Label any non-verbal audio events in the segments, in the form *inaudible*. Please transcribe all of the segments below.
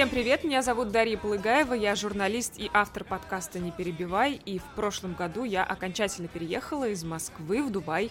Всем привет, меня зовут Дарья Полыгаева, я журналист и автор подкаста «Не перебивай», и в прошлом году я окончательно переехала из Москвы в Дубай.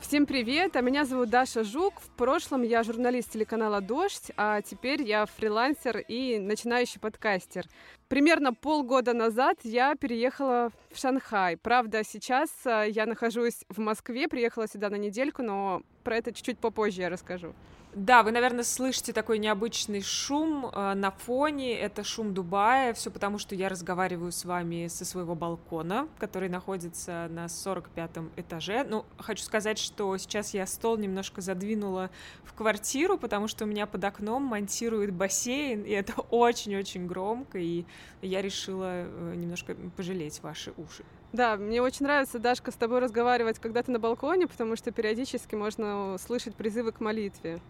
Всем привет, а меня зовут Даша Жук. В прошлом я журналист телеканала «Дождь», а теперь я фрилансер и начинающий подкастер. Примерно полгода назад я переехала в Шанхай. Правда, сейчас а, я нахожусь в Москве, приехала сюда на недельку, но про это чуть-чуть попозже я расскажу. Да, вы, наверное, слышите такой необычный шум э, на фоне. Это шум Дубая. Все потому, что я разговариваю с вами со своего балкона, который находится на 45-м этаже. Ну, хочу сказать, что сейчас я стол немножко задвинула в квартиру, потому что у меня под окном монтирует бассейн, и это *laughs* очень-очень громко, и я решила э, немножко пожалеть ваши уши. Да, мне очень нравится, Дашка, с тобой разговаривать, когда ты на балконе, потому что периодически можно слышать призывы к молитве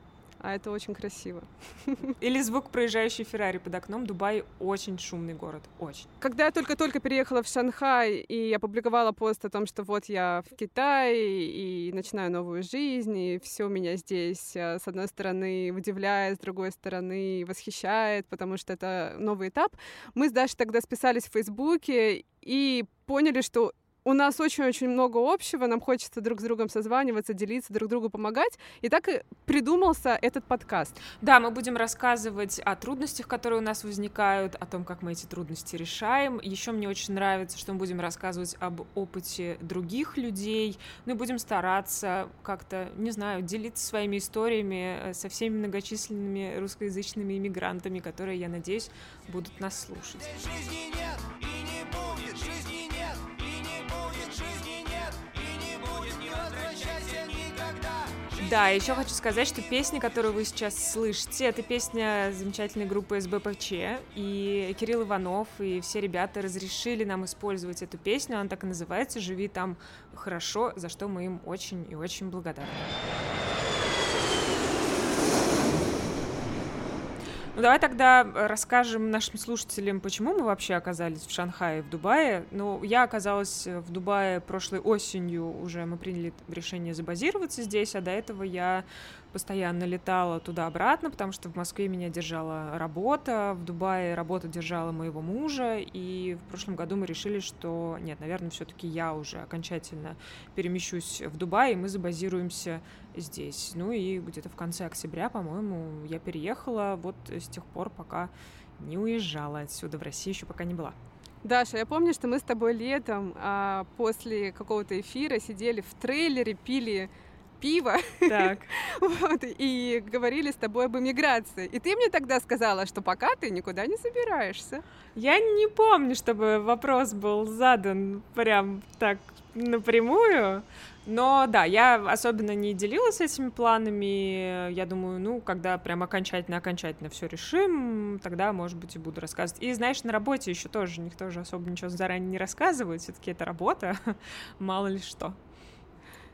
а это очень красиво. *laughs* Или звук проезжающей Феррари под окном. Дубай очень шумный город, очень. Когда я только-только переехала в Шанхай и опубликовала пост о том, что вот я в Китае и начинаю новую жизнь, и все меня здесь э, с одной стороны удивляет, с другой стороны восхищает, потому что это новый этап, мы с Дашей тогда списались в Фейсбуке и поняли, что у нас очень-очень много общего, нам хочется друг с другом созваниваться, делиться, друг другу помогать. И так и придумался этот подкаст. Да, мы будем рассказывать о трудностях, которые у нас возникают, о том, как мы эти трудности решаем. Еще мне очень нравится, что мы будем рассказывать об опыте других людей. Ну и будем стараться как-то, не знаю, делиться своими историями э, со всеми многочисленными русскоязычными иммигрантами, которые, я надеюсь, будут нас слушать. Жизни нет и не будет, Да, еще хочу сказать, что песня, которую вы сейчас слышите, это песня замечательной группы СБПЧ, и Кирилл Иванов и все ребята разрешили нам использовать эту песню, она так и называется «Живи там хорошо», за что мы им очень и очень благодарны. Давай тогда расскажем нашим слушателям, почему мы вообще оказались в Шанхае, в Дубае. Ну, я оказалась в Дубае прошлой осенью, уже мы приняли решение забазироваться здесь, а до этого я постоянно летала туда-обратно, потому что в Москве меня держала работа, в Дубае работа держала моего мужа, и в прошлом году мы решили, что нет, наверное, все-таки я уже окончательно перемещусь в Дубай, и мы забазируемся здесь. Ну и где-то в конце октября, по-моему, я переехала вот с тех пор, пока не уезжала отсюда, в России еще пока не была. Даша, я помню, что мы с тобой летом а, после какого-то эфира сидели в трейлере, пили пиво. Так. *laughs* вот, и говорили с тобой об эмиграции. И ты мне тогда сказала, что пока ты никуда не собираешься. Я не помню, чтобы вопрос был задан прям так напрямую. Но да, я особенно не делилась этими планами. Я думаю, ну, когда прям окончательно-окончательно все решим, тогда, может быть, и буду рассказывать. И знаешь, на работе еще тоже никто же особо ничего заранее не рассказывает. Все-таки это работа, *laughs* мало ли что.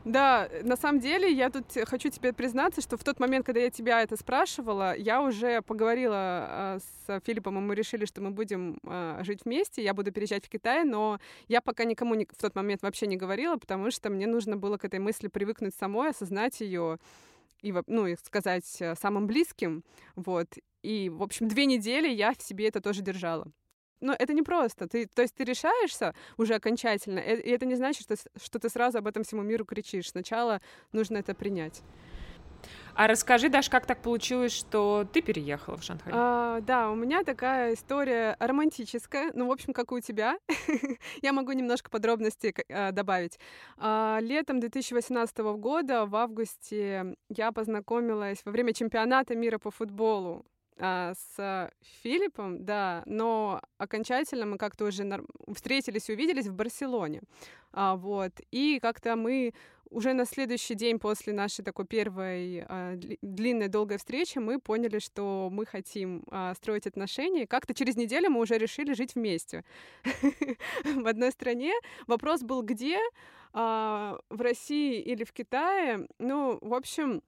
Да, на самом деле я тут хочу тебе признаться, что в тот момент, когда я тебя это спрашивала, я уже поговорила э, с Филиппом, и мы решили, что мы будем э, жить вместе, я буду переезжать в Китай, но я пока никому в тот момент вообще не говорила, потому что мне нужно было к этой мысли привыкнуть самой, осознать ее и, ну, и сказать э, самым близким, вот. И, в общем, две недели я в себе это тоже держала. Но это не просто. Ты, то есть ты решаешься уже окончательно, э, и это не значит, что, что ты сразу об этом всему миру кричишь. Сначала нужно это принять. А расскажи, Даш, как так получилось, что ты переехала в Шанхай? А, да, у меня такая история романтическая, ну, в общем, как и у тебя. *laughs* Я могу немножко подробностей а, добавить. А, летом 2018 года, в августе, я познакомилась во время чемпионата мира по футболу а, с Филиппом, да, но окончательно мы как-то уже нар... встретились и увиделись в Барселоне. А, вот. И как-то мы уже на следующий день после нашей такой первой а, длинной долгой встречи мы поняли, что мы хотим а, строить отношения. Как-то через неделю мы уже решили жить вместе *laughs* в одной стране. Вопрос был где? А, в России или в Китае? Ну, в общем,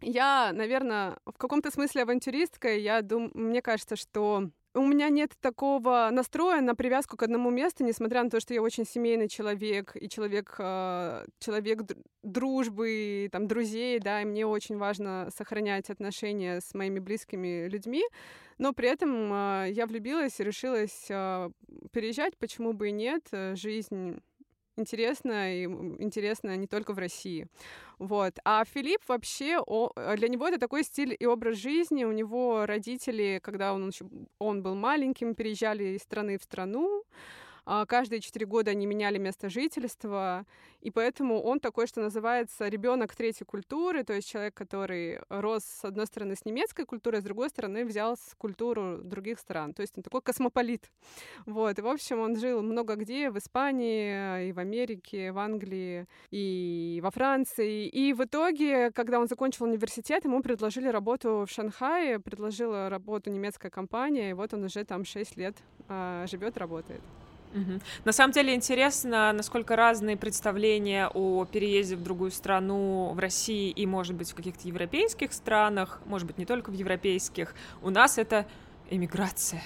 я, наверное, в каком-то смысле авантюристка. Я дум... Мне кажется, что у меня нет такого настроя на привязку к одному месту, несмотря на то, что я очень семейный человек и человек, э, человек дружбы, там, друзей, да, и мне очень важно сохранять отношения с моими близкими людьми, но при этом э, я влюбилась и решилась э, переезжать, почему бы и нет, жизнь интересно, и интересно не только в России. Вот. А Филипп вообще, о, для него это такой стиль и образ жизни. У него родители, когда он, он был маленьким, переезжали из страны в страну. А, каждые четыре года они меняли место жительства, и поэтому он такой, что называется, ребенок третьей культуры, то есть человек, который рос, с одной стороны, с немецкой культурой, с другой стороны, взял с культуру других стран. То есть он такой космополит. Вот. И, в общем, он жил много где, в Испании, и в Америке, в Англии, и во Франции. И в итоге, когда он закончил университет, ему предложили работу в Шанхае, предложила работу немецкая компания, и вот он уже там 6 лет а, живет, работает. На самом деле интересно, насколько разные представления о переезде в другую страну в России и, может быть, в каких-то европейских странах, может быть, не только в европейских. У нас это эмиграция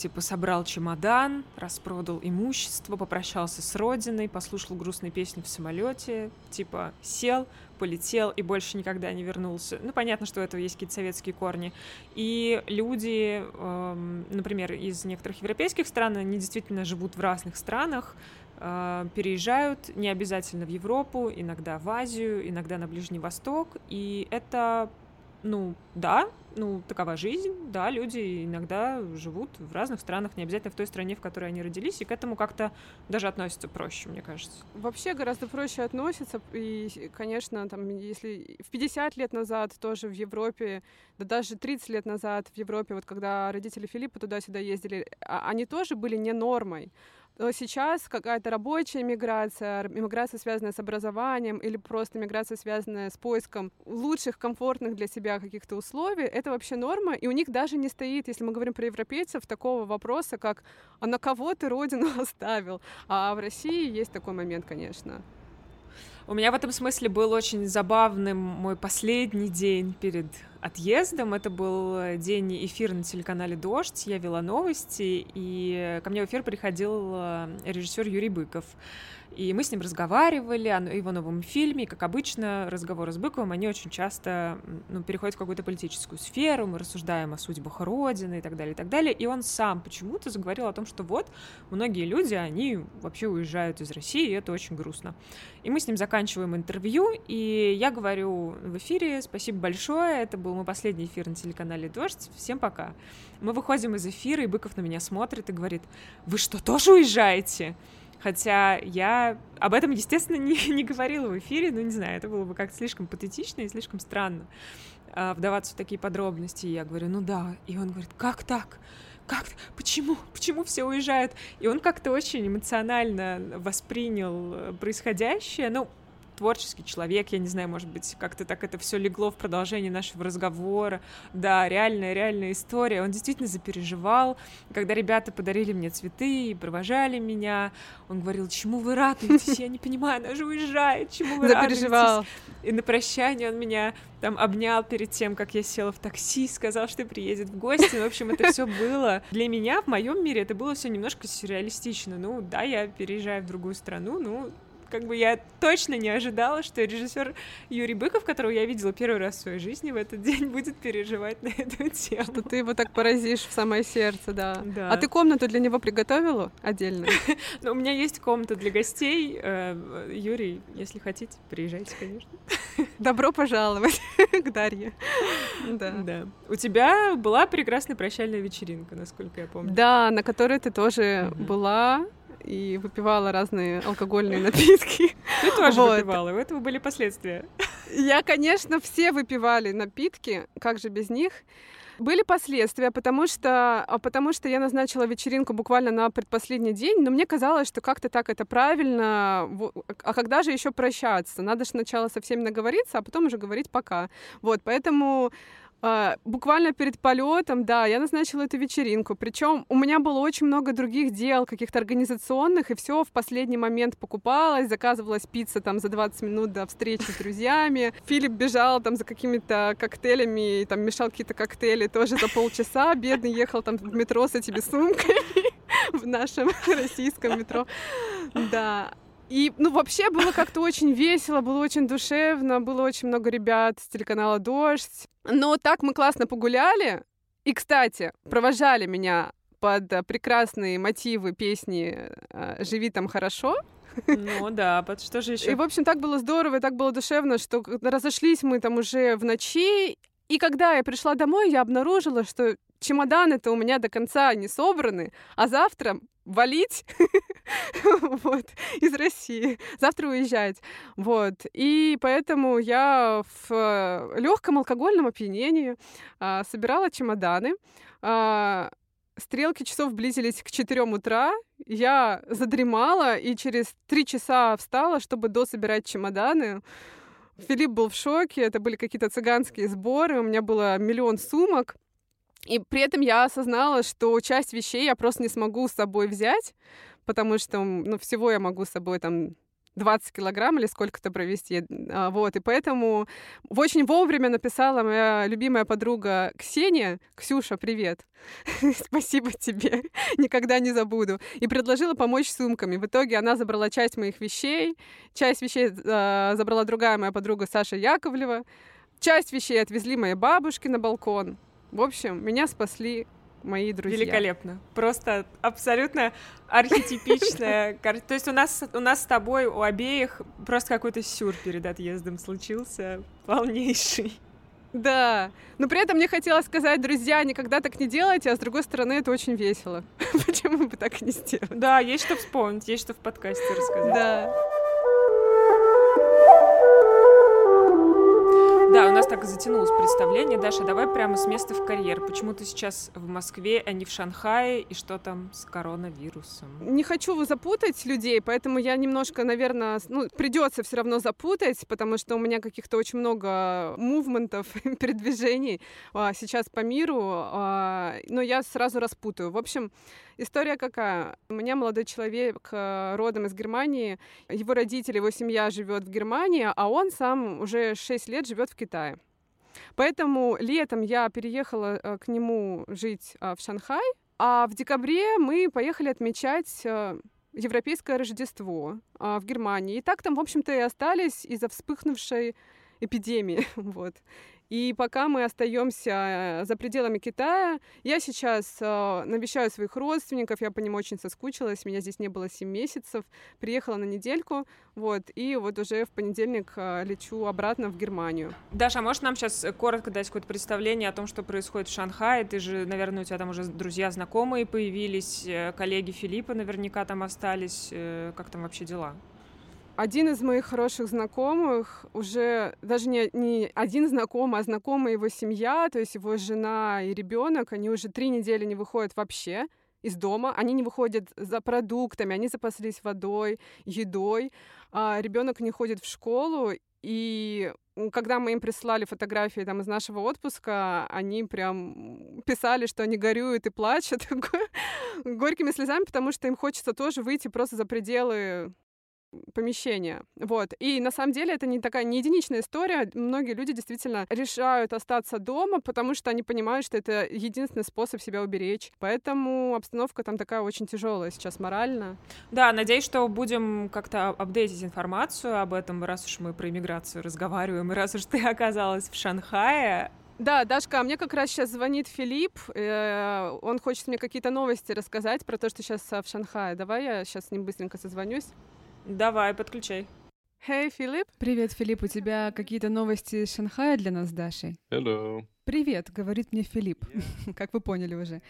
типа собрал чемодан, распродал имущество, попрощался с родиной, послушал грустные песни в самолете, типа сел, полетел и больше никогда не вернулся. Ну, понятно, что у этого есть какие-то советские корни. И люди, эм, например, из некоторых европейских стран, они действительно живут в разных странах, э, переезжают не обязательно в Европу, иногда в Азию, иногда на Ближний Восток, и это ну, да, ну, такова жизнь, да, люди иногда живут в разных странах, не обязательно в той стране, в которой они родились, и к этому как-то даже относятся проще, мне кажется. Вообще гораздо проще относятся, и, конечно, там, если в 50 лет назад тоже в Европе, да даже 30 лет назад в Европе, вот когда родители Филиппа туда-сюда ездили, а, они тоже были не нормой, но сейчас какая-то рабочая миграция, миграция, связанная с образованием, или просто миграция, связанная с поиском лучших, комфортных для себя каких-то условий, это вообще норма, и у них даже не стоит, если мы говорим про европейцев, такого вопроса, как «а на кого ты родину *laughs* оставил?». А в России есть такой момент, конечно. У меня в этом смысле был очень забавным мой последний день перед отъездом. Это был день эфира на телеканале «Дождь». Я вела новости, и ко мне в эфир приходил э, режиссер Юрий Быков. И мы с ним разговаривали о его новом фильме. И, как обычно, разговоры с Быковым, они очень часто ну, переходят в какую-то политическую сферу. Мы рассуждаем о судьбах Родины и так далее, и так далее. И он сам почему-то заговорил о том, что вот, многие люди, они вообще уезжают из России, и это очень грустно. И мы с ним заканчиваем интервью, и я говорю в эфире «Спасибо большое, это был мой последний эфир на телеканале «Дождь, всем пока». Мы выходим из эфира, и Быков на меня смотрит и говорит «Вы что, тоже уезжаете?» Хотя я об этом, естественно, *laughs* не, не говорила в эфире, ну, не знаю, это было бы как-то слишком патетично и слишком странно э, вдаваться в такие подробности. И я говорю, ну да. И он говорит, как так? Как? Почему? Почему все уезжают? И он как-то очень эмоционально воспринял э, происходящее. Ну, творческий человек, я не знаю, может быть, как-то так это все легло в продолжении нашего разговора. Да, реальная, реальная история. Он действительно запереживал. Когда ребята подарили мне цветы и провожали меня, он говорил, чему вы радуетесь? Я не понимаю, она же уезжает, чему вы радуетесь? И на прощание он меня там обнял перед тем, как я села в такси, сказал, что приедет в гости. В общем, это все было. Для меня в моем мире это было все немножко сюрреалистично. Ну, да, я переезжаю в другую страну, ну, как бы я точно не ожидала, что режиссер Юрий Быков, которого я видела первый раз в своей жизни, в этот день *laughs* будет переживать на эту тему. Что ты его так поразишь в самое сердце, да. да. А ты комнату для него приготовила отдельно? *laughs* Ну, у меня есть комната для гостей. Э, Юрий, если хотите, приезжайте, конечно. *laughs* Добро пожаловать к Дарье. Да. да. У тебя была прекрасная прощальная вечеринка, насколько я помню. Да, на которой ты тоже угу. была и выпивала разные алкогольные *laughs* напитки. Ты тоже вот. выпивала, у этого были последствия. Я, конечно, все выпивали напитки, как же без них. Были последствия, потому что, а, потому что я назначила вечеринку буквально на предпоследний день, но мне казалось, что как-то так это правильно. А когда же еще прощаться? Надо же сначала со всеми наговориться, а потом уже говорить пока. Вот, поэтому буквально перед полетом, да, я назначила эту вечеринку. Причем у меня было очень много других дел, каких-то организационных, и все в последний момент покупалось, заказывалась пицца там за 20 минут до встречи с друзьями. Филипп бежал там за какими-то коктейлями, там мешал какие-то коктейли тоже за полчаса. Бедный ехал там в метро с этими сумками *laughs* в нашем российском метро. Да. И, ну, вообще было как-то очень весело, было очень душевно, было очень много ребят с телеканала «Дождь». Но так мы классно погуляли. И, кстати, провожали меня под прекрасные мотивы песни э, «Живи там хорошо». Ну да, под что же еще? И, в общем, так было здорово, и так было душевно, что разошлись мы там уже в ночи. И когда я пришла домой, я обнаружила, что чемоданы-то у меня до конца не собраны, а завтра валить *laughs* вот, из России, завтра уезжать. Вот. И поэтому я в легком алкогольном опьянении а, собирала чемоданы. А, стрелки часов близились к 4 утра. Я задремала и через три часа встала, чтобы дособирать чемоданы. Филипп был в шоке, это были какие-то цыганские сборы, у меня было миллион сумок. И при этом я осознала, что часть вещей я просто не смогу с собой взять, потому что, ну, всего я могу с собой там 20 килограмм или сколько-то провести. А, вот, и поэтому очень вовремя написала моя любимая подруга Ксения. Ксюша, привет. *laughs* Спасибо тебе. Никогда не забуду. И предложила помочь сумками. В итоге она забрала часть моих вещей. Часть вещей э, забрала другая моя подруга Саша Яковлева. Часть вещей отвезли моей бабушке на балкон. В общем, меня спасли мои друзья. Великолепно. Просто абсолютно архетипичная *laughs* карта. То есть у нас, у нас с тобой, у обеих, просто какой-то сюр перед отъездом случился. Полнейший. Да, но при этом мне хотелось сказать, друзья, никогда так не делайте, а с другой стороны, это очень весело. *laughs* Почему бы так не сделать? Да, есть что вспомнить, есть что в подкасте рассказать. Да. Да, у нас так затянулось представление. Даша, давай прямо с места в карьер. Почему ты сейчас в Москве, а не в Шанхае? И что там с коронавирусом? Не хочу запутать людей, поэтому я немножко, наверное, ну, придется все равно запутать, потому что у меня каких-то очень много мувментов, *laughs* передвижений а, сейчас по миру, а, но я сразу распутаю. В общем, История какая? У меня молодой человек э, родом из Германии, его родители, его семья живет в Германии, а он сам уже 6 лет живет в Китае. Поэтому летом я переехала э, к нему жить э, в Шанхай, а в декабре мы поехали отмечать европейское Рождество в Германии. И так там, в общем-то, и остались из-за вспыхнувшей эпидемии. *laughs* Вот. И пока мы остаемся э, за пределами Китая, я сейчас э, навещаю своих родственников, я по ним очень соскучилась, меня здесь не было 7 месяцев, приехала на недельку, вот, и вот уже в понедельник э, лечу обратно в Германию. Даша, а можешь нам сейчас коротко дать какое-то представление о том, что происходит в Шанхае? Ты же, наверное, у тебя там уже друзья знакомые появились, коллеги Филиппа наверняка там остались. Как там вообще дела? Один из моих хороших знакомых, уже даже не, не один знакомый, а знакомая его семья, то есть его жена и ребенок, они уже три недели не выходят вообще из дома, они не выходят за продуктами, они запаслись водой, едой, а ребенок не ходит в школу, и когда мы им прислали фотографии там из нашего отпуска, они прям писали, что они горюют и плачут *laughs* горькими слезами, потому что им хочется тоже выйти просто за пределы помещения. Вот. И на самом деле это не такая не единичная история. Многие люди действительно решают остаться дома, потому что они понимают, что это единственный способ себя уберечь. Поэтому обстановка там такая очень тяжелая сейчас морально. Да, надеюсь, что будем как-то апдейтить информацию об этом, раз уж мы про иммиграцию разговариваем, и раз уж ты *laughs* оказалась в Шанхае, да, Дашка, а мне как раз сейчас звонит Филипп. Э, он хочет мне какие-то новости рассказать про то, что сейчас в Шанхае. Давай я сейчас с ним быстренько созвонюсь. Давай, подключай. Hey, Филипп. Привет, Филипп. У тебя какие-то новости из Шанхая для нас с Дашей? Hello. Привет, говорит мне Филипп, *laughs* как вы поняли уже.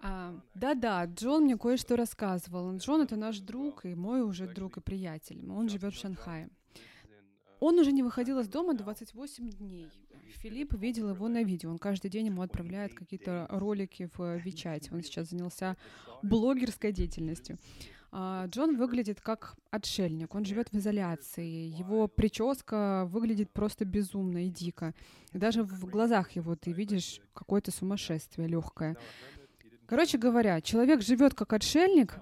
А, да-да, Джон мне кое-что рассказывал. Джон — это наш друг, и мой уже друг и приятель. Он живет в Шанхае. Он уже не выходил из дома 28 дней. Филипп видел его на видео. Он каждый день ему отправляет какие-то ролики в Вичате. Он сейчас занялся блогерской деятельностью. А, Джон выглядит как отшельник, он живет в изоляции, его прическа выглядит просто безумно и дико. И даже в глазах его ты видишь какое-то сумасшествие легкое. Короче говоря, человек живет как отшельник,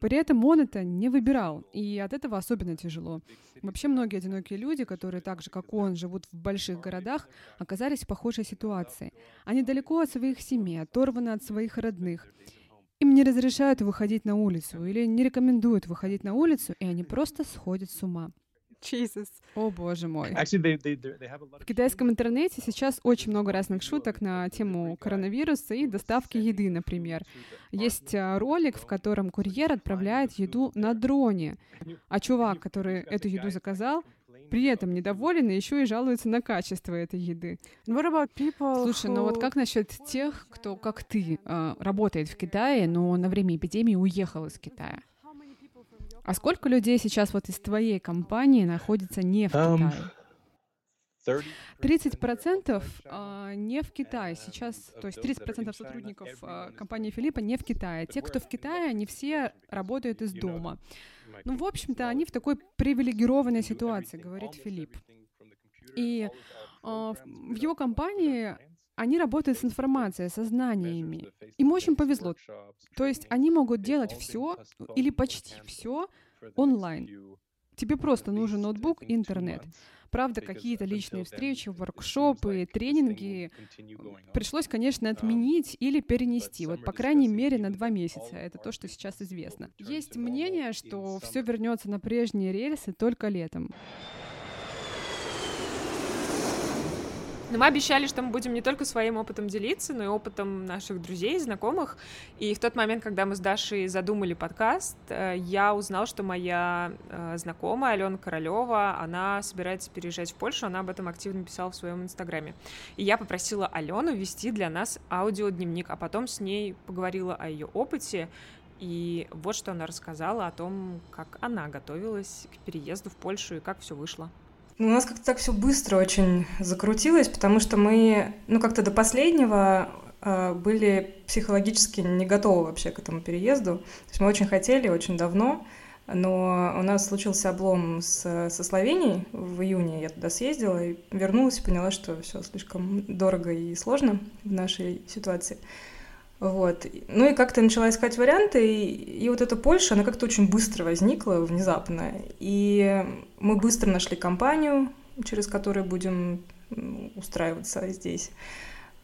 при этом он это не выбирал, и от этого особенно тяжело. Вообще многие одинокие люди, которые так же, как он, живут в больших городах, оказались в похожей ситуации. Они далеко от своих семей, оторваны от своих родных. Им не разрешают выходить на улицу или не рекомендуют выходить на улицу, и они просто сходят с ума. Jesus. О боже мой. В китайском интернете сейчас очень много разных шуток на тему коронавируса и доставки еды, например. Есть а, ролик, в котором курьер отправляет еду на дроне, а чувак, который эту еду заказал, при этом недоволен и еще и жалуется на качество этой еды. What about people Слушай, ну вот как насчет тех, кто, как ты, а, работает в Китае, но на время эпидемии уехал из Китая? А сколько людей сейчас вот из твоей компании находится не в Um, Китае? 30% а, не в Китае сейчас, то есть 30% сотрудников а, компании Филиппа не в Китае. Те, кто в Китае, они все работают из дома. Ну, в общем-то, они в такой привилегированной ситуации, говорит Филипп. И в в его компании они работают с информацией, со знаниями. Им очень повезло. То есть они могут делать все или почти все онлайн. Тебе просто нужен ноутбук и интернет. Правда, какие-то личные встречи, воркшопы, тренинги пришлось, конечно, отменить или перенести. Вот, по крайней мере, на два месяца. Это то, что сейчас известно. Есть мнение, что все вернется на прежние рельсы только летом. Но мы обещали, что мы будем не только своим опытом делиться, но и опытом наших друзей, знакомых. И в тот момент, когда мы с Дашей задумали подкаст, э, я узнала, что моя э, знакомая Алена Королева, она собирается переезжать в Польшу, она об этом активно писала в своем инстаграме. И я попросила Алену вести для нас аудиодневник, а потом с ней поговорила о ее опыте. И вот что она рассказала о том, как она готовилась к переезду в Польшу и как все вышло. Ну, У нас как-то так все быстро очень закрутилось, потому что мы, ну, как-то до последнего э, были психологически не готовы вообще к этому переезду. То есть мы очень хотели, очень давно, но у нас случился облом с, со Словенией в июне. Я туда съездила и вернулась и поняла, что все слишком дорого и сложно в нашей ситуации. Вот. Ну и как-то начала искать варианты, и, и вот эта Польша, она как-то очень быстро возникла, внезапно. И мы быстро нашли компанию, через которую будем устраиваться здесь.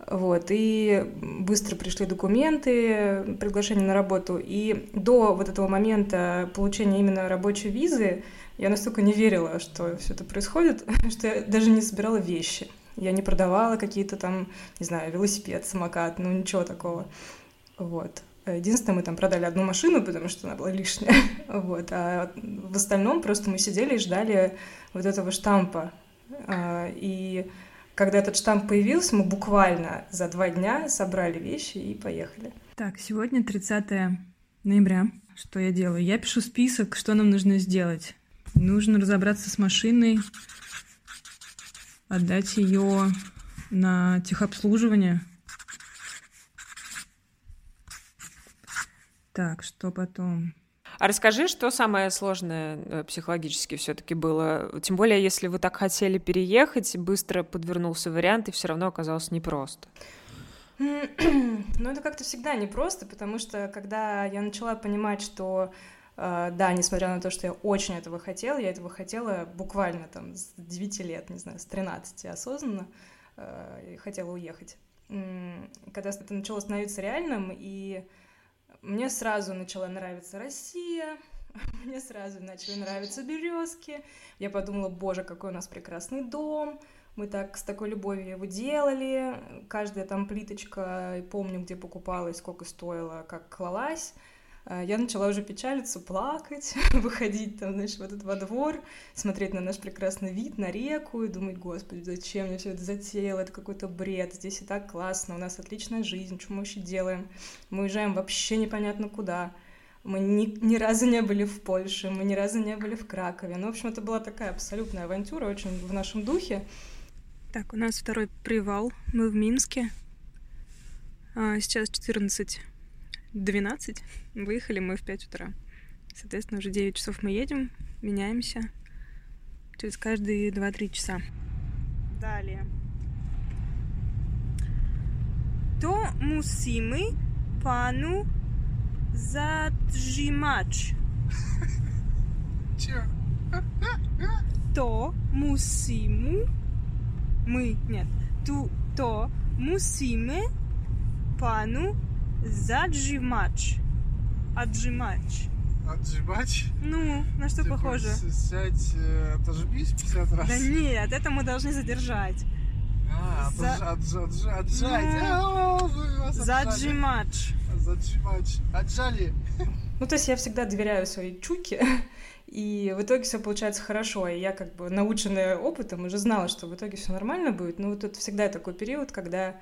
Вот, и быстро пришли документы, приглашение на работу. И до вот этого момента получения именно рабочей визы я настолько не верила, что все это происходит, *laughs* что я даже не собирала вещи. Я не продавала какие-то там, не знаю, велосипед, самокат, ну ничего такого. Вот. Единственное, мы там продали одну машину, потому что она была лишняя. *laughs* Вот. А в остальном просто мы сидели и ждали вот этого штампа. А, И когда этот штамп появился, мы буквально за два дня собрали вещи и поехали. Так, сегодня 30 ноября. Что я делаю? Я пишу список, что нам нужно сделать. Нужно разобраться с машиной, отдать ее на техобслуживание. Так, что потом? А расскажи, что самое сложное э, психологически все-таки было? Тем более, если вы так хотели переехать, быстро подвернулся вариант, и все равно оказалось непросто. *clears throat* Ну, это как-то всегда непросто, потому что когда я начала понимать, что да, несмотря на то, что я очень этого хотела, я этого хотела буквально там с 9 лет, не знаю, с 13 осознанно и хотела уехать. Когда это начало становиться реальным, и мне сразу начала нравиться Россия, *laughs* мне сразу начали нравиться березки. Я подумала, боже, какой у нас прекрасный дом, мы так с такой любовью его делали, каждая там плиточка, помню, где покупала и сколько стоила, как клалась. А, Я начала уже печалиться, плакать, *laughs* выходить там, знаешь, в этот во двор, смотреть на наш прекрасный вид, на реку и думать, господи, зачем я все это затеяла, это какой-то бред, здесь и так классно, у нас отличная жизнь, что мы вообще делаем? Мы уезжаем вообще непонятно куда. Мы ни, ни разу не были в Польше, мы ни разу не были в Кракове. Ну, в общем, это была такая абсолютная авантюра, очень в нашем духе. Так, у нас второй привал. Мы в Минске. А, сейчас 14 12. Выехали мы в 5 утра. Соответственно, уже 9 часов мы едем, меняемся через каждые 2-3 часа. Далее. To musimy panu zatrzymać. Че? To musimy... Мы, нет. Tu, to musimy panu zatrzymać. Отжимать. Отжимать? Ну, на что Типа, похоже? Сядь, э, отожмись 50 раз. Да нет, это мы должны задержать. А, За- отж- отж- отж- отжать. Ну. Заджимач. Заджимать. Отжали. Ну, то есть я всегда доверяю своей чуке, и в итоге все получается хорошо. И я, как бы наученная опытом, уже знала, что в итоге все нормально будет. Но вот это всегда такой период, когда,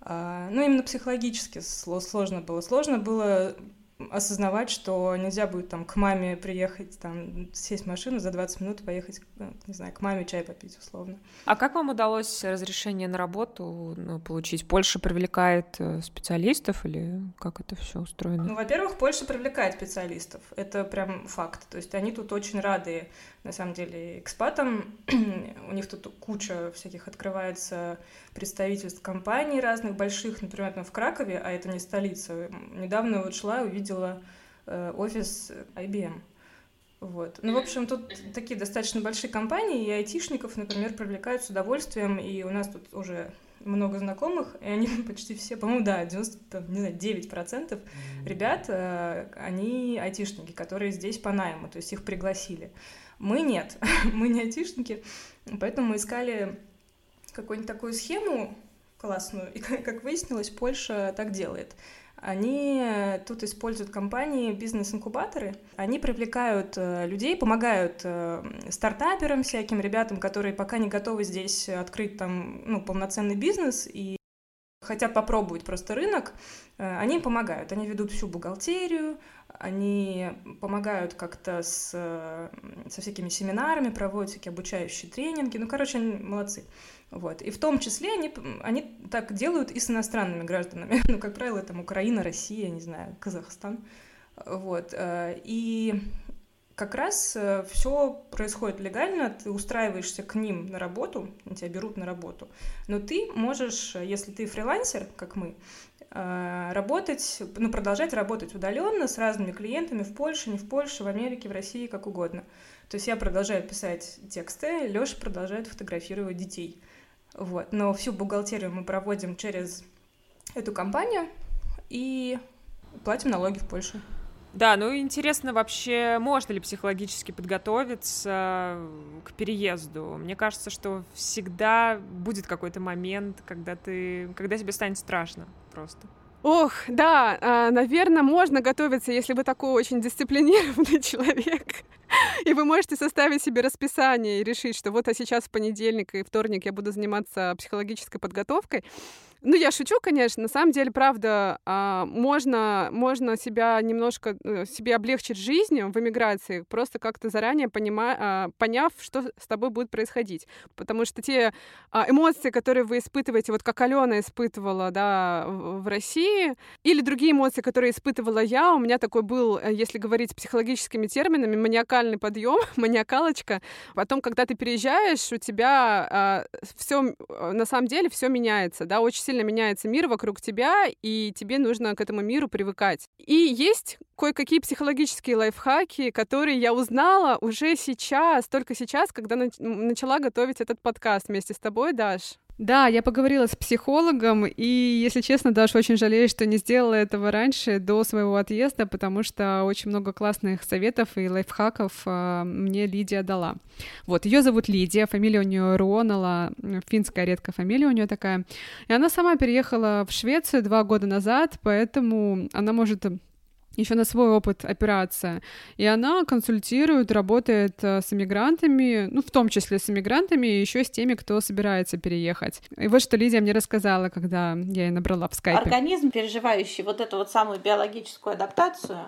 ну, именно психологически сло- сложно было. Сложно было осознавать, что нельзя будет там к маме приехать, там, сесть в машину за 20 минут, поехать, э, не знаю, к маме чай попить, условно. А как вам удалось разрешение на работу ну, получить? Польша привлекает э, специалистов или как это все устроено? Ну, во-первых, Польша привлекает специалистов. Это прям факт. То есть они тут очень рады, на самом деле, экспатам. *clears throat* У них тут куча всяких открывается представительств компаний разных больших, например, там в Кракове, а это не столица. Недавно вот шла и увидела э, офис IBM. Вот. Ну, в общем, тут такие достаточно большие компании, и айтишников, например, привлекают с удовольствием, и у нас тут уже много знакомых, и они *laughs* почти все, по-моему, да, 90, там, не знаю, 9% ребят, э, они айтишники, которые здесь по найму, то есть их пригласили. Мы нет, *laughs* мы не айтишники, поэтому мы искали какую-нибудь такую схему классную, и *laughs* как выяснилось, Польша так делает. Они э, тут используют компании, бизнес-инкубаторы. Они привлекают э, людей, помогают э, стартаперам, всяким ребятам, которые пока не готовы здесь открыть там ну, полноценный бизнес и хотят попробовать просто рынок, они им помогают. Они ведут всю бухгалтерию, они помогают как-то с, э, со всякими семинарами, проводят всякие обучающие тренинги. Ну, короче, они молодцы. Вот. И в том числе они, они так делают и с иностранными гражданами. *laughs* Ну, как правило, там Украина, Россия, не знаю, Казахстан. Вот. э, И как раз все происходит легально, ты устраиваешься к ним на работу, они тебя берут на работу, но ты можешь, если ты фрилансер, как мы, э, работать, ну, продолжать работать удаленно с разными клиентами в Польше, не в Польше, в Америке, в России, как угодно. То есть я продолжаю писать тексты, Лёша продолжает фотографировать детей. Вот. Но всю бухгалтерию мы проводим через эту компанию и платим налоги в Польше. Да, ну интересно вообще, можно ли психологически подготовиться к переезду? Мне кажется, что всегда будет какой-то момент, когда ты, когда тебе станет страшно просто. Ох, да, наверное, можно готовиться, если вы такой очень дисциплинированный *laughs* человек. И вы можете составить себе расписание и решить, что вот а сейчас в понедельник и вторник я буду заниматься психологической подготовкой. Ну, я шучу, конечно. На самом деле, правда, а, можно, можно себя немножко, э, себе облегчить жизнь в эмиграции, просто как-то заранее понима, а, поняв, что с тобой будет происходить. Потому что те а, эмоции, которые вы испытываете, вот как Алена испытывала, да, в России, или другие эмоции, которые испытывала я, у меня такой был, э, если говорить психологическими терминами, маниакальный подъем, *laughs* маниакалочка. Потом, когда ты переезжаешь, у тебя все, на самом деле, все меняется, да, очень сильно меняется мир вокруг тебя, и тебе нужно к этому миру привыкать. И есть кое-какие психологические лайфхаки, которые я узнала уже сейчас, только сейчас, когда начала готовить этот подкаст вместе с тобой, Даш. Да, я поговорила с психологом, и, если честно, даже очень жалею, что не сделала этого раньше, до своего отъезда, потому что очень много классных советов и лайфхаков э, мне Лидия дала. Вот, ее зовут Лидия, фамилия у нее Руонала, финская редкая фамилия у нее такая. И она сама переехала в Швецию два года назад, поэтому она может еще на свой опыт опираться. И она консультирует, работает э, с иммигрантами, ну, в том числе с иммигрантами, и еще с теми, кто собирается переехать. И вот что Лидия мне рассказала, когда я ей набрала в скайпе. Организм, переживающий вот эту вот самую биологическую адаптацию,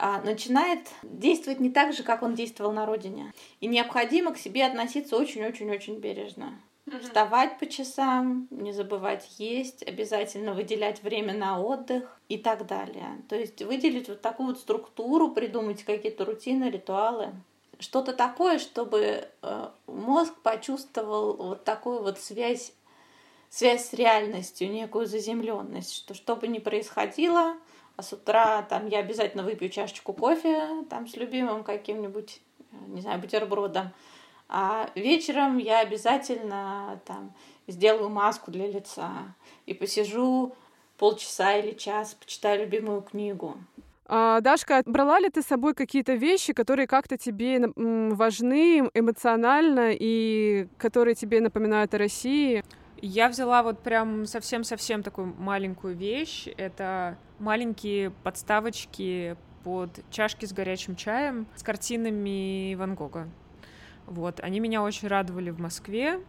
а, начинает действовать не так же, как он действовал на родине. И необходимо к себе относиться очень-очень-очень бережно. Вставать по часам, не забывать есть, обязательно выделять время на отдых и так далее. То есть выделить вот такую вот структуру, придумать какие-то рутины, ритуалы. Что-то такое, чтобы э, мозг почувствовал вот такую вот связь, связь с реальностью, некую заземленность, что что бы ни происходило, а с утра там я обязательно выпью чашечку кофе там с любимым каким-нибудь, э, не знаю, бутербродом, а вечером я обязательно там сделаю маску для лица и посижу полчаса или час, почитаю любимую книгу. А, Дашка, брала ли ты с собой какие-то вещи, которые как-то тебе важны эмоционально и которые тебе напоминают о России? Я взяла вот прям совсем-совсем такую маленькую вещь. Это маленькие подставочки под чашки с горячим чаем с картинами Ван Гога. Вот, они меня очень радовали в Москве,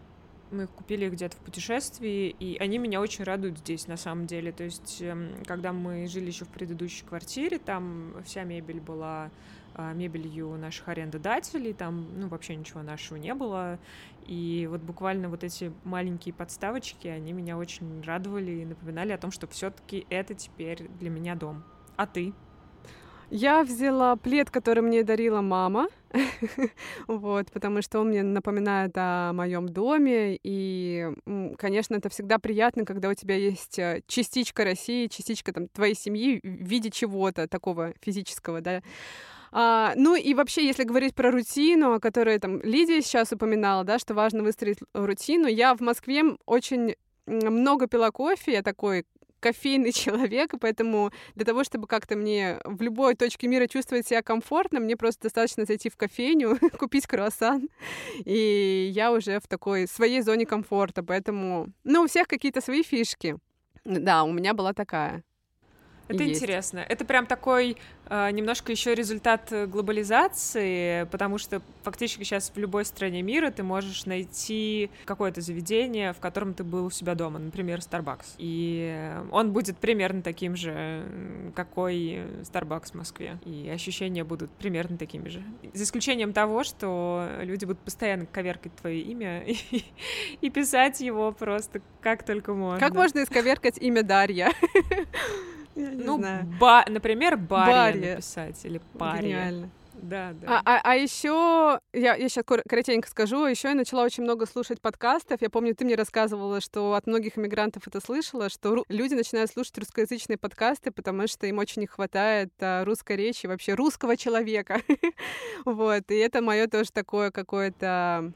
мы их купили где-то в путешествии, и они меня очень радуют здесь, на самом деле. То есть, эм, когда мы жили еще в предыдущей квартире, там вся мебель была а, мебелью наших арендодателей, там, ну, вообще ничего нашего не было, и вот буквально вот эти маленькие подставочки, они меня очень радовали и напоминали о том, что все-таки это теперь для меня дом. А ты? Я взяла плед, который мне дарила мама, *laughs* вот, потому что он мне напоминает о моем доме, и, конечно, это всегда приятно, когда у тебя есть э, частичка России, частичка там твоей семьи в виде чего-то такого физического, да. А, ну и вообще, если говорить про рутину, о которой там Лидия сейчас упоминала, да, что важно выстроить рутину, я в Москве очень много пила кофе, я такой кофейный *laughs* человек, и поэтому для того, чтобы как-то мне в любой точке мира чувствовать себя комфортно, мне просто достаточно зайти в кофейню, *laughs* купить круассан, и я уже в такой своей зоне комфорта, поэтому, ну, у всех какие-то свои фишки. Да, у меня была такая. Это есть. интересно. Это прям такой э, немножко еще результат глобализации, потому что фактически сейчас в любой стране мира ты можешь найти какое-то заведение, в котором ты был у себя дома, например, Starbucks. И он будет примерно таким же, какой Starbucks в Москве. И ощущения будут примерно такими же. За исключением того, что люди будут постоянно коверкать твое имя и, *laughs* и писать его просто как только можно. Как можно исковеркать имя Дарья? *laughs* Я не ну, знаю. Ба, например, Барри Барри. написать или Пари. Гениально. Да, да. А, а, а еще я, я сейчас коротенько скажу, еще я начала очень много слушать подкастов. Я помню, ты мне рассказывала, что от многих иммигрантов это слышала, что ру- люди начинают слушать русскоязычные подкасты, потому что им очень не хватает а, русской речи, вообще русского человека. *laughs* вот, и это мое тоже такое какое-то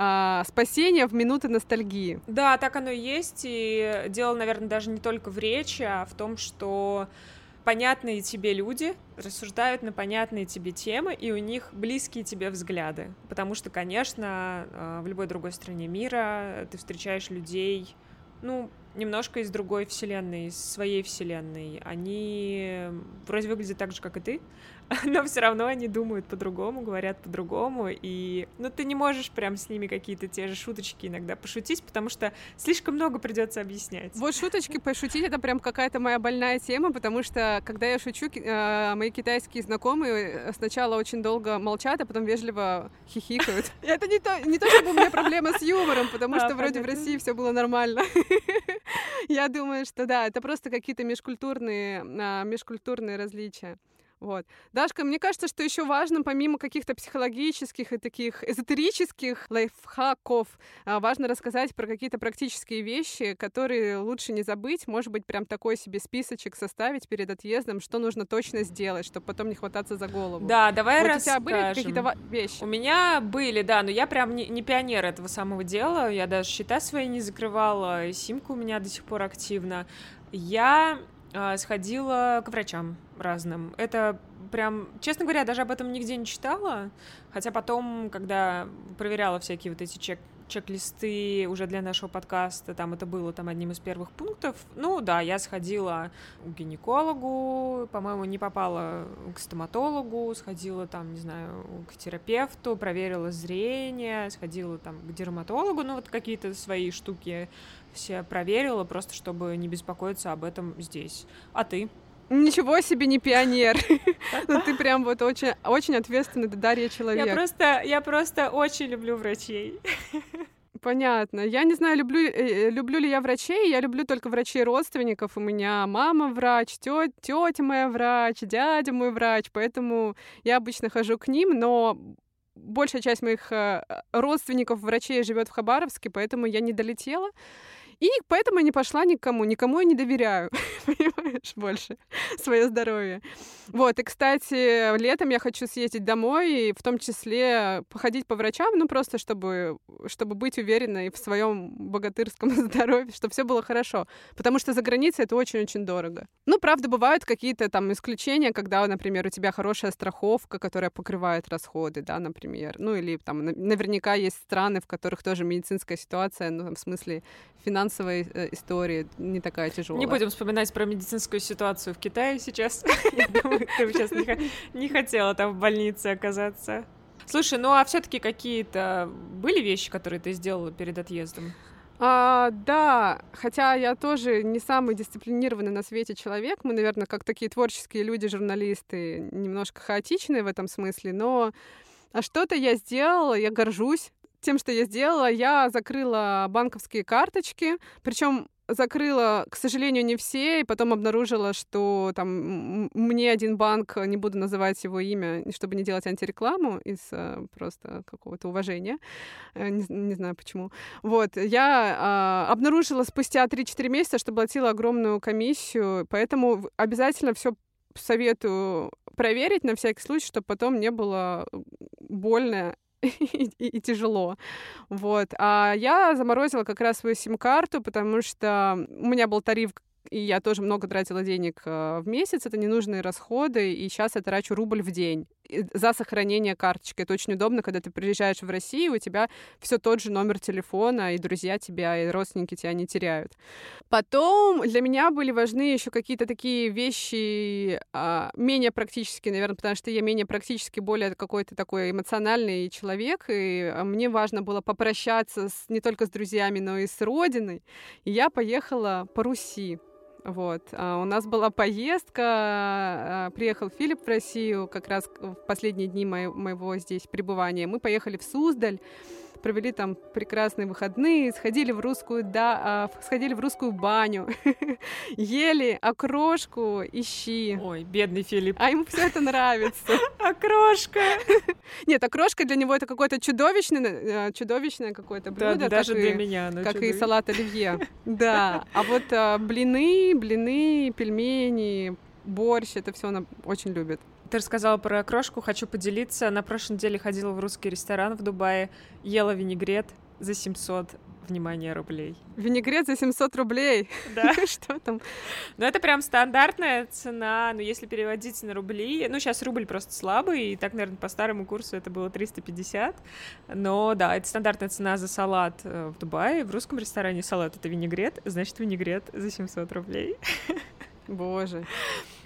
а, спасение в минуты ностальгии. Да, так оно и есть. И дело, наверное, даже не только в речи, а в том, что понятные тебе люди рассуждают на понятные тебе темы, и у них близкие тебе взгляды. Потому что, конечно, а, в любой другой стране мира ты встречаешь людей, ну, немножко из другой вселенной, из своей вселенной. Они вроде выглядят так же, как и ты, *laughs* но все равно они думают по-другому, говорят по-другому, и, ну, ты не можешь прям с ними какие-то те же шуточки иногда пошутить, потому что слишком много придется объяснять. Вот шуточки пошутить — это прям какая-то моя больная тема, потому что, когда я шучу, э, мои китайские знакомые сначала очень долго молчат, а потом вежливо хихикают. *laughs* Это не то, не то чтобы у меня проблема с юмором, потому а, что вроде в России все было нормально. *laughs* Я думаю, что да, это просто какие-то межкультурные, а, межкультурные различия. Вот. Дашка, мне кажется, что еще важно, помимо каких-то психологических и таких эзотерических лайфхаков, а, важно рассказать про какие-то практические вещи, которые лучше не забыть. Может быть, прям такой себе списочек составить перед отъездом, что нужно точно сделать, чтобы потом не хвататься за голову. Да, давай вот расскажем. у тебя были какие-то вещи? У меня были, да, но я прям не, не пионер этого самого дела. Я даже счета свои не закрывала, симка у меня до сих пор активна. Я э, сходила к врачам разным. Это прям, честно говоря, даже об этом нигде не читала, хотя потом, когда проверяла всякие вот эти чек чек-листы уже для нашего подкаста, там это было там одним из первых пунктов. Ну да, я сходила к гинекологу, по-моему, не попала к стоматологу, сходила там, не знаю, к терапевту, проверила зрение, сходила там к дерматологу, ну вот какие-то свои штуки все проверила, просто чтобы не беспокоиться об этом здесь. А ты? Ничего себе не пионер. *laughs* Ну ты прям вот очень, очень ответственный Дарья человек. Я просто, я просто очень люблю врачей. Понятно. Я не знаю, люблю, э, э, люблю ли я врачей. Я люблю только врачей родственников. У меня мама врач, тетя моя врач, дядя мой врач. Поэтому я обычно хожу к ним, но большая часть моих э, родственников врачей живет в Хабаровске, поэтому я не долетела. И поэтому я не пошла никому, никому я не доверяю, *laughs* понимаешь, больше свое здоровье. Вот, и, кстати, летом я хочу съездить домой, и в том числе походить по врачам, ну, просто чтобы, чтобы быть уверенной в своем богатырском *laughs* здоровье, чтобы все было хорошо. Потому что за границей это очень-очень дорого. Ну, правда, бывают какие-то там исключения, когда, например, у тебя хорошая страховка, которая покрывает расходы, да, например. Ну, или там наверняка есть страны, в которых тоже медицинская ситуация, ну, в смысле финансовая финансовой э, истории не такая тяжелая. Не будем вспоминать про медицинскую ситуацию в Китае сейчас. *laughs* Я думаю, ты бы сейчас не хотела там в больнице оказаться. Слушай, ну а все-таки какие-то были вещи, которые ты сделала перед отъездом? А, да, хотя я тоже не самый дисциплинированный на свете человек. Мы, наверное, как такие творческие люди, журналисты, немножко хаотичные в этом смысле, но а что-то я сделала, я горжусь тем, что я сделала, я закрыла банковские карточки, причем закрыла, к сожалению, не все, и потом обнаружила, что там мне один банк, не буду называть его имя, чтобы не делать антирекламу из э, просто какого-то уважения, э, не, не знаю почему. Вот, я э, обнаружила спустя 3-4 месяца, что платила огромную комиссию, поэтому обязательно все советую проверить на всякий случай, чтобы потом не было больно *laughs* и, и, тяжело. Вот. А я заморозила как раз свою сим-карту, потому что у меня был тариф и я тоже много тратила денег э, в месяц, это ненужные расходы, и сейчас я трачу рубль в день за сохранение карточки. Это очень удобно, когда ты приезжаешь в Россию, у тебя все тот же номер телефона, и друзья тебя, и родственники тебя не теряют. Потом для меня были важны еще какие-то такие вещи а, менее практические, наверное, потому что я менее практически, более какой-то такой эмоциональный человек, и мне важно было попрощаться с, не только с друзьями, но и с родиной. И я поехала по Руси. Вот. А у нас была поездка, а, приехал Филипп в Россию как раз в последние дни моего здесь пребывания. Мы поехали в Суздаль, провели там прекрасные выходные, сходили в русскую, да, а, сходили в русскую баню, *laughs* ели окрошку и щи. Ой, бедный Филипп. А ему все это нравится. *laughs* Окрошка! Нет, окрошка для него это какое-то чудовищное, э, чудовищное какое-то блюдо. Да, даже для меня. Как и салат оливье. *laughs* Да. А вот а, блины, блины, пельмени, борщ, это все она очень любит. Ты рассказала про крошку, хочу поделиться. На прошлой неделе ходила в русский ресторан в Дубае, ела винегрет за 700 внимание, рублей. Винегрет за 700 рублей? Да. *laughs* Что там? Ну, это прям стандартная цена, но если переводить на рубли, ну, сейчас рубль просто слабый, и так, наверное, по старому курсу это было 350, но да, это стандартная цена за салат э, в Дубае, в русском ресторане салат — это винегрет, значит, винегрет за 700 рублей. *laughs* Боже.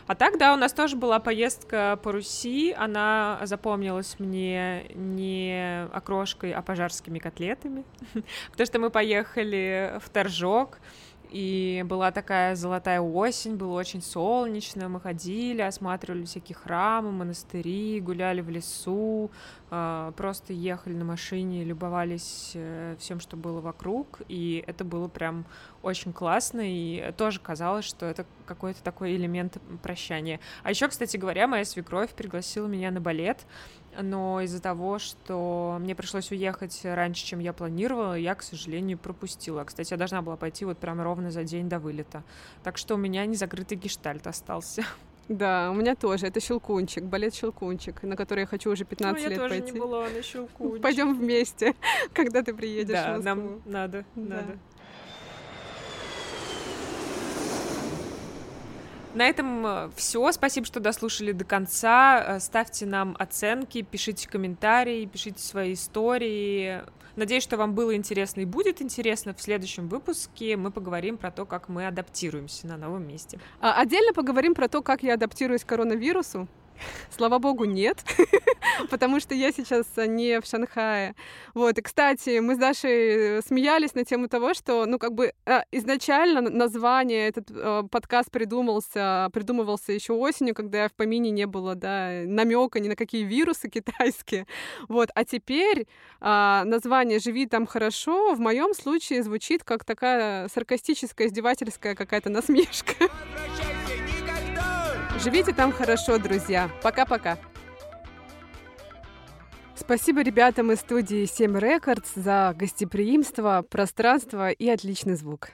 А так, да, у нас тоже была поездка по Руси. Она запомнилась мне не окрошкой, а пожарскими котлетами. *laughs* Потому что мы поехали в Торжок, и была такая золотая осень, было очень солнечно, мы ходили, осматривали всякие храмы, монастыри, гуляли в лесу, а, просто ехали на машине, любовались э, всем, что было вокруг, и это было прям очень классно, и тоже казалось, что это какой-то такой элемент прощания. А еще, кстати говоря, моя свекровь пригласила меня на балет, но из-за того, что мне пришлось уехать раньше, чем я планировала, я, к сожалению, пропустила. Кстати, я должна была пойти вот прям ровно за день до вылета. Так что у меня незакрытый гештальт остался. Да, у меня тоже. Это Щелкунчик, балет Щелкунчик, на который я хочу уже 15 ну, лет пойти. я тоже не была на *laughs* Щелкунчик. Пойдем вместе, *laughs* когда ты приедешь да, нам надо, да. надо. На этом э, все. Спасибо, что дослушали до конца. Э, ставьте нам оценки, пишите комментарии, пишите свои истории. Надеюсь, что вам было интересно и будет интересно. В следующем выпуске мы поговорим про то, как мы адаптируемся на новом месте. А, отдельно поговорим про то, как я адаптируюсь к коронавирусу. Слава богу, нет, *laughs* потому что я сейчас не в Шанхае. Вот, и, кстати, мы с Дашей смеялись на тему того, что, ну, как бы а, изначально название этот э, подкаст придумался, придумывался еще осенью, когда в помине не было, да, намека ни на какие вирусы китайские. Вот, а теперь а, название «Живи там хорошо» в моем случае звучит как такая саркастическая, издевательская какая-то насмешка. *laughs* Живите там хорошо, друзья. Пока-пока. Спасибо ребятам из студии 7 Records за гостеприимство, пространство и отличный звук.